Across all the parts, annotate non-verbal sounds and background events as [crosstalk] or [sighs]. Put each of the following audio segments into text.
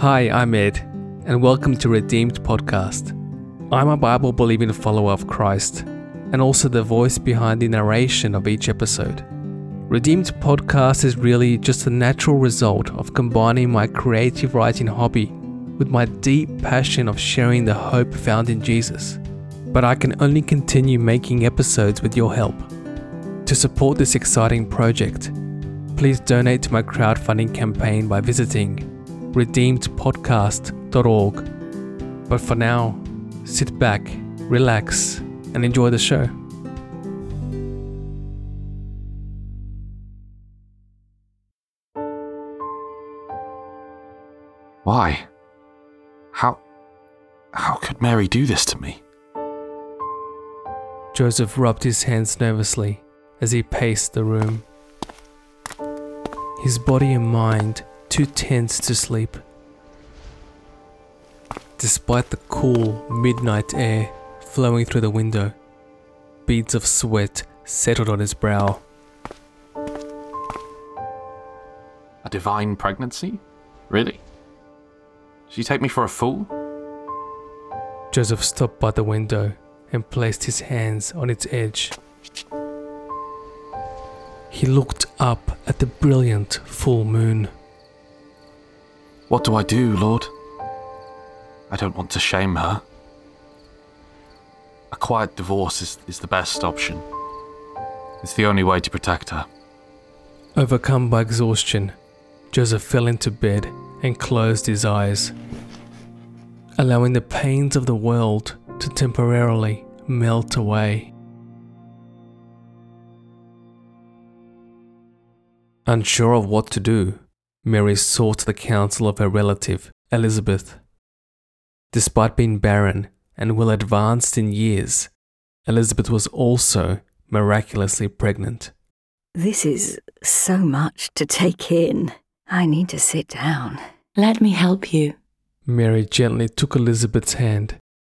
Hi, I'm Ed, and welcome to Redeemed Podcast. I'm a Bible believing follower of Christ, and also the voice behind the narration of each episode. Redeemed Podcast is really just a natural result of combining my creative writing hobby with my deep passion of sharing the hope found in Jesus. But I can only continue making episodes with your help. To support this exciting project, please donate to my crowdfunding campaign by visiting redeemedpodcast.org. But for now, sit back, relax, and enjoy the show. Why? How. How could Mary do this to me? Joseph rubbed his hands nervously as he paced the room. His body and mind too tense to sleep. Despite the cool midnight air flowing through the window, beads of sweat settled on his brow. A divine pregnancy? Really? Did you take me for a fool? Joseph stopped by the window and placed his hands on its edge. He looked up at the brilliant full moon. What do I do, Lord? I don't want to shame her. A quiet divorce is, is the best option. It's the only way to protect her. Overcome by exhaustion, Joseph fell into bed and closed his eyes, allowing the pains of the world to temporarily melt away. Unsure of what to do, Mary sought the counsel of her relative, Elizabeth. Despite being barren and well advanced in years, Elizabeth was also miraculously pregnant. This is so much to take in. I need to sit down. Let me help you. Mary gently took Elizabeth's hand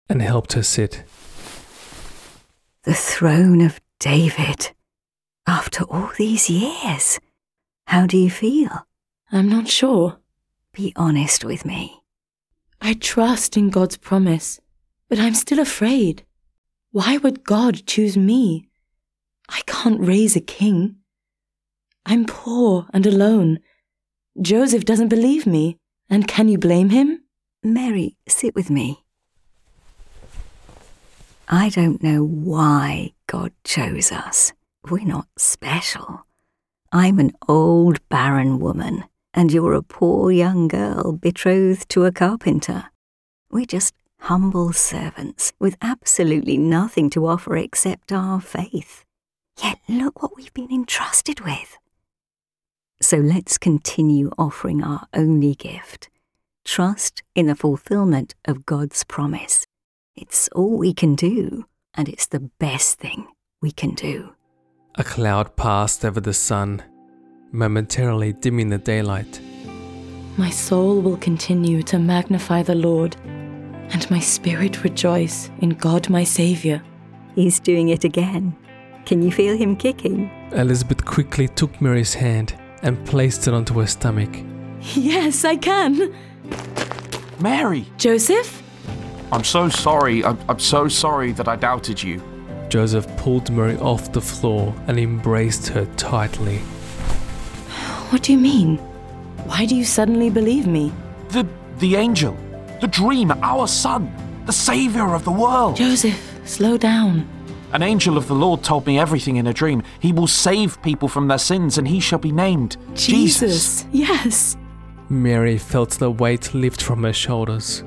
and helped her sit. The throne of David. After all these years, how do you feel? I'm not sure. Be honest with me. I trust in God's promise, but I'm still afraid. Why would God choose me? I can't raise a king. I'm poor and alone. Joseph doesn't believe me, and can you blame him? Mary, sit with me. I don't know why God chose us. We're not special. I'm an old barren woman, and you're a poor young girl betrothed to a carpenter. We're just humble servants with absolutely nothing to offer except our faith. Yet look what we've been entrusted with. So let's continue offering our only gift trust in the fulfillment of God's promise. It's all we can do, and it's the best thing we can do. A cloud passed over the sun, momentarily dimming the daylight. My soul will continue to magnify the Lord, and my spirit rejoice in God my Saviour. He's doing it again. Can you feel him kicking? Elizabeth quickly took Mary's hand and placed it onto her stomach. Yes, I can. Mary! Joseph? I'm so sorry. I'm, I'm so sorry that I doubted you. Joseph pulled Mary off the floor and embraced her tightly. What do you mean? Why do you suddenly believe me? The the angel, the dream, our son, the savior of the world. Joseph, slow down. An angel of the Lord told me everything in a dream. He will save people from their sins, and he shall be named Jesus. Yes. Mary felt the weight lift from her shoulders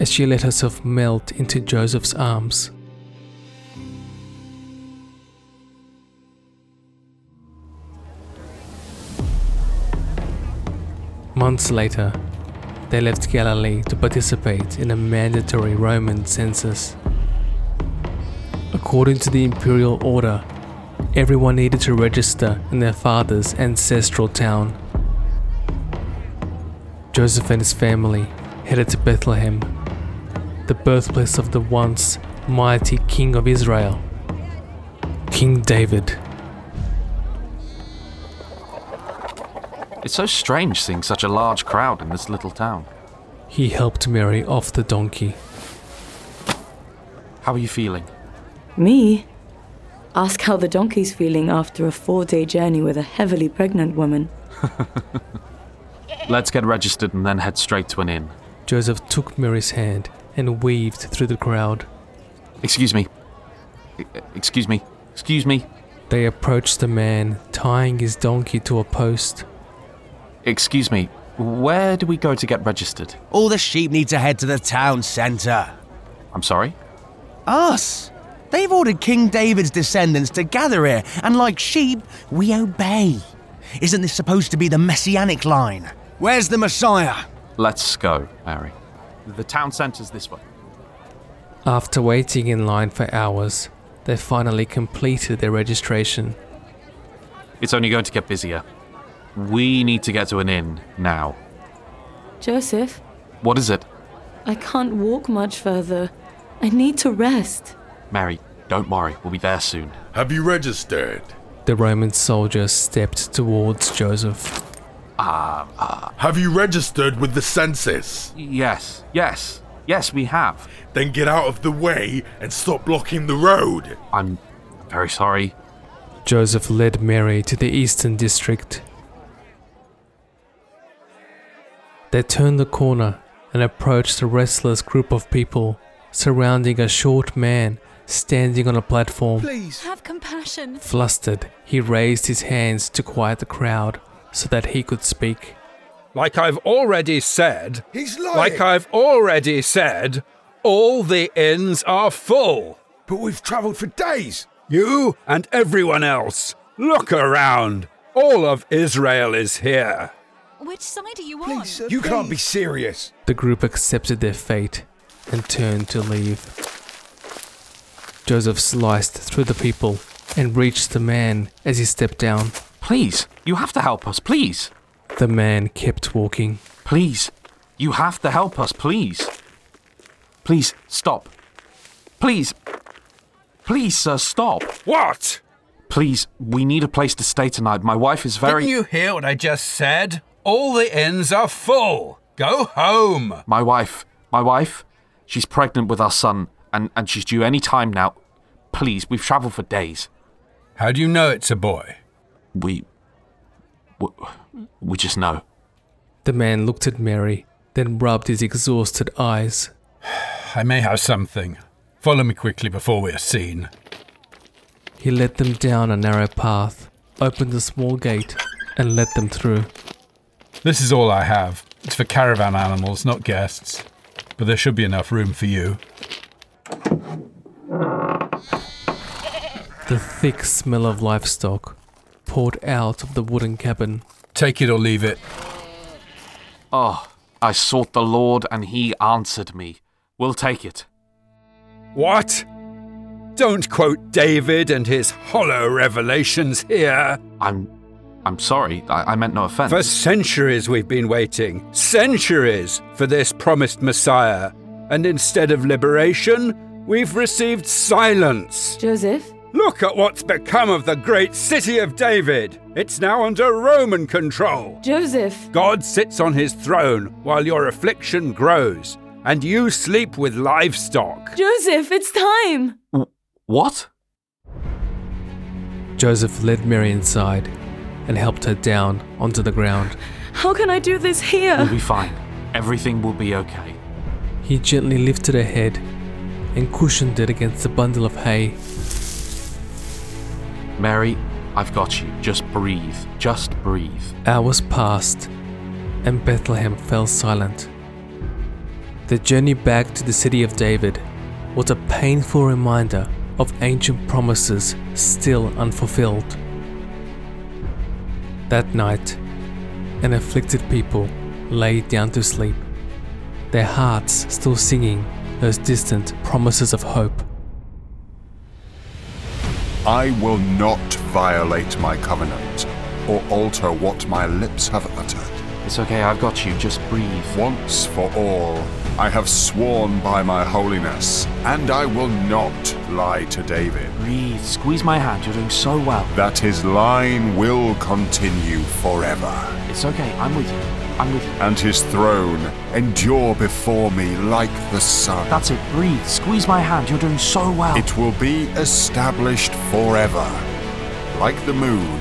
as she let herself melt into Joseph's arms. Months later, they left Galilee to participate in a mandatory Roman census. According to the imperial order, everyone needed to register in their father's ancestral town. Joseph and his family headed to Bethlehem, the birthplace of the once mighty king of Israel, King David. It's so strange seeing such a large crowd in this little town. He helped Mary off the donkey. How are you feeling? Me? Ask how the donkey's feeling after a four day journey with a heavily pregnant woman. [laughs] Let's get registered and then head straight to an inn. Joseph took Mary's hand and waved through the crowd. Excuse me. E- Excuse me. Excuse me. They approached the man tying his donkey to a post. Excuse me. Where do we go to get registered? All the sheep need to head to the town centre. I'm sorry? Us! They've ordered King David's descendants to gather here, and like sheep, we obey. Isn't this supposed to be the messianic line? Where's the Messiah? Let's go, Mary. The town centre's this way. After waiting in line for hours, they finally completed their registration. It's only going to get busier. We need to get to an inn now. Joseph, What is it? I can't walk much further. I need to rest. Mary, don't worry. We'll be there soon. Have you registered? The Roman soldier stepped towards Joseph. Ah. Have you registered with the census? Yes, yes, yes, we have. Then get out of the way and stop blocking the road. I'm very sorry. Joseph led Mary to the eastern district. They turned the corner and approached a restless group of people surrounding a short man standing on a platform. Please. Have compassion. Flustered, he raised his hands to quiet the crowd so that he could speak. Like I've already said, He's lying. like I've already said, all the inns are full. But we've travelled for days. You and everyone else, look around. All of Israel is here. Which side are you on? You can't be serious. The group accepted their fate and turned to leave. Joseph sliced through the people and reached the man as he stepped down. Please, you have to help us, please. The man kept walking. Please, you have to help us, please. Please, stop. Please. Please, sir, stop. What? Please, we need a place to stay tonight. My wife is very. Didn't you hear what I just said? All the inns are full. Go home. My wife. My wife. She's pregnant with our son, and, and she's due any time now. Please, we've travelled for days. How do you know it's a boy? We. We, we just know. The man looked at Mary, then rubbed his exhausted eyes. [sighs] I may have something. Follow me quickly before we are seen. He led them down a narrow path, opened a small gate, and led them through. This is all I have. It's for caravan animals, not guests. But there should be enough room for you. The thick smell of livestock poured out of the wooden cabin. Take it or leave it. Oh, I sought the Lord, and he answered me. We'll take it. What? Don't quote David and his hollow revelations here. I'm. I'm sorry. I, I meant no offense. For centuries we've been waiting, centuries, for this promised Messiah. And instead of liberation, we've received silence. Joseph? Look at what's become of the great city of David. It's now under Roman control. Joseph! God sits on his throne while your affliction grows, and you sleep with livestock. Joseph, it's time! what? Joseph led Mary inside and helped her down onto the ground. How can I do this here? We'll be fine. Everything will be okay. He gently lifted her head and cushioned it against a bundle of hay. Mary, I've got you. Just breathe. Just breathe. Hours passed, and Bethlehem fell silent. The journey back to the city of David was a painful reminder of ancient promises still unfulfilled. That night, an afflicted people lay down to sleep, their hearts still singing those distant promises of hope. I will not violate my covenant or alter what my lips have uttered. It's okay. I've got you. Just breathe. Once for all, I have sworn by my holiness, and I will not lie to David, Breathe. Squeeze my hand. You're doing so well. that his line will continue forever. It's okay. I'm with you. I'm with you. and his throne endure before me like the sun. That's it. Breathe. Squeeze my hand. You're doing so well. It will be established forever, like the moon,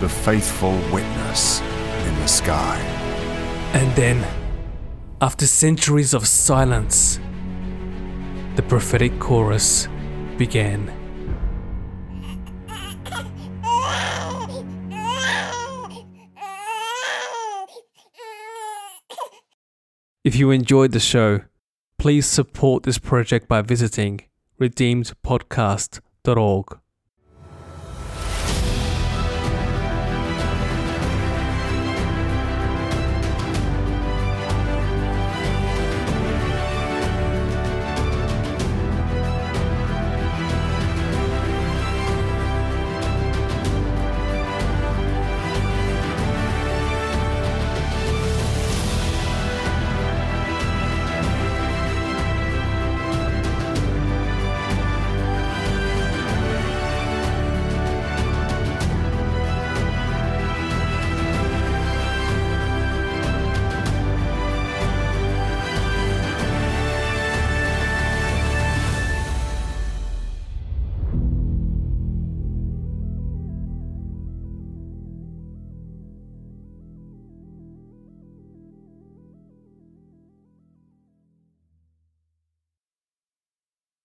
the faithful witness in the sky. And then, after centuries of silence, the prophetic chorus began. If you enjoyed the show, please support this project by visiting redeemedpodcast.org.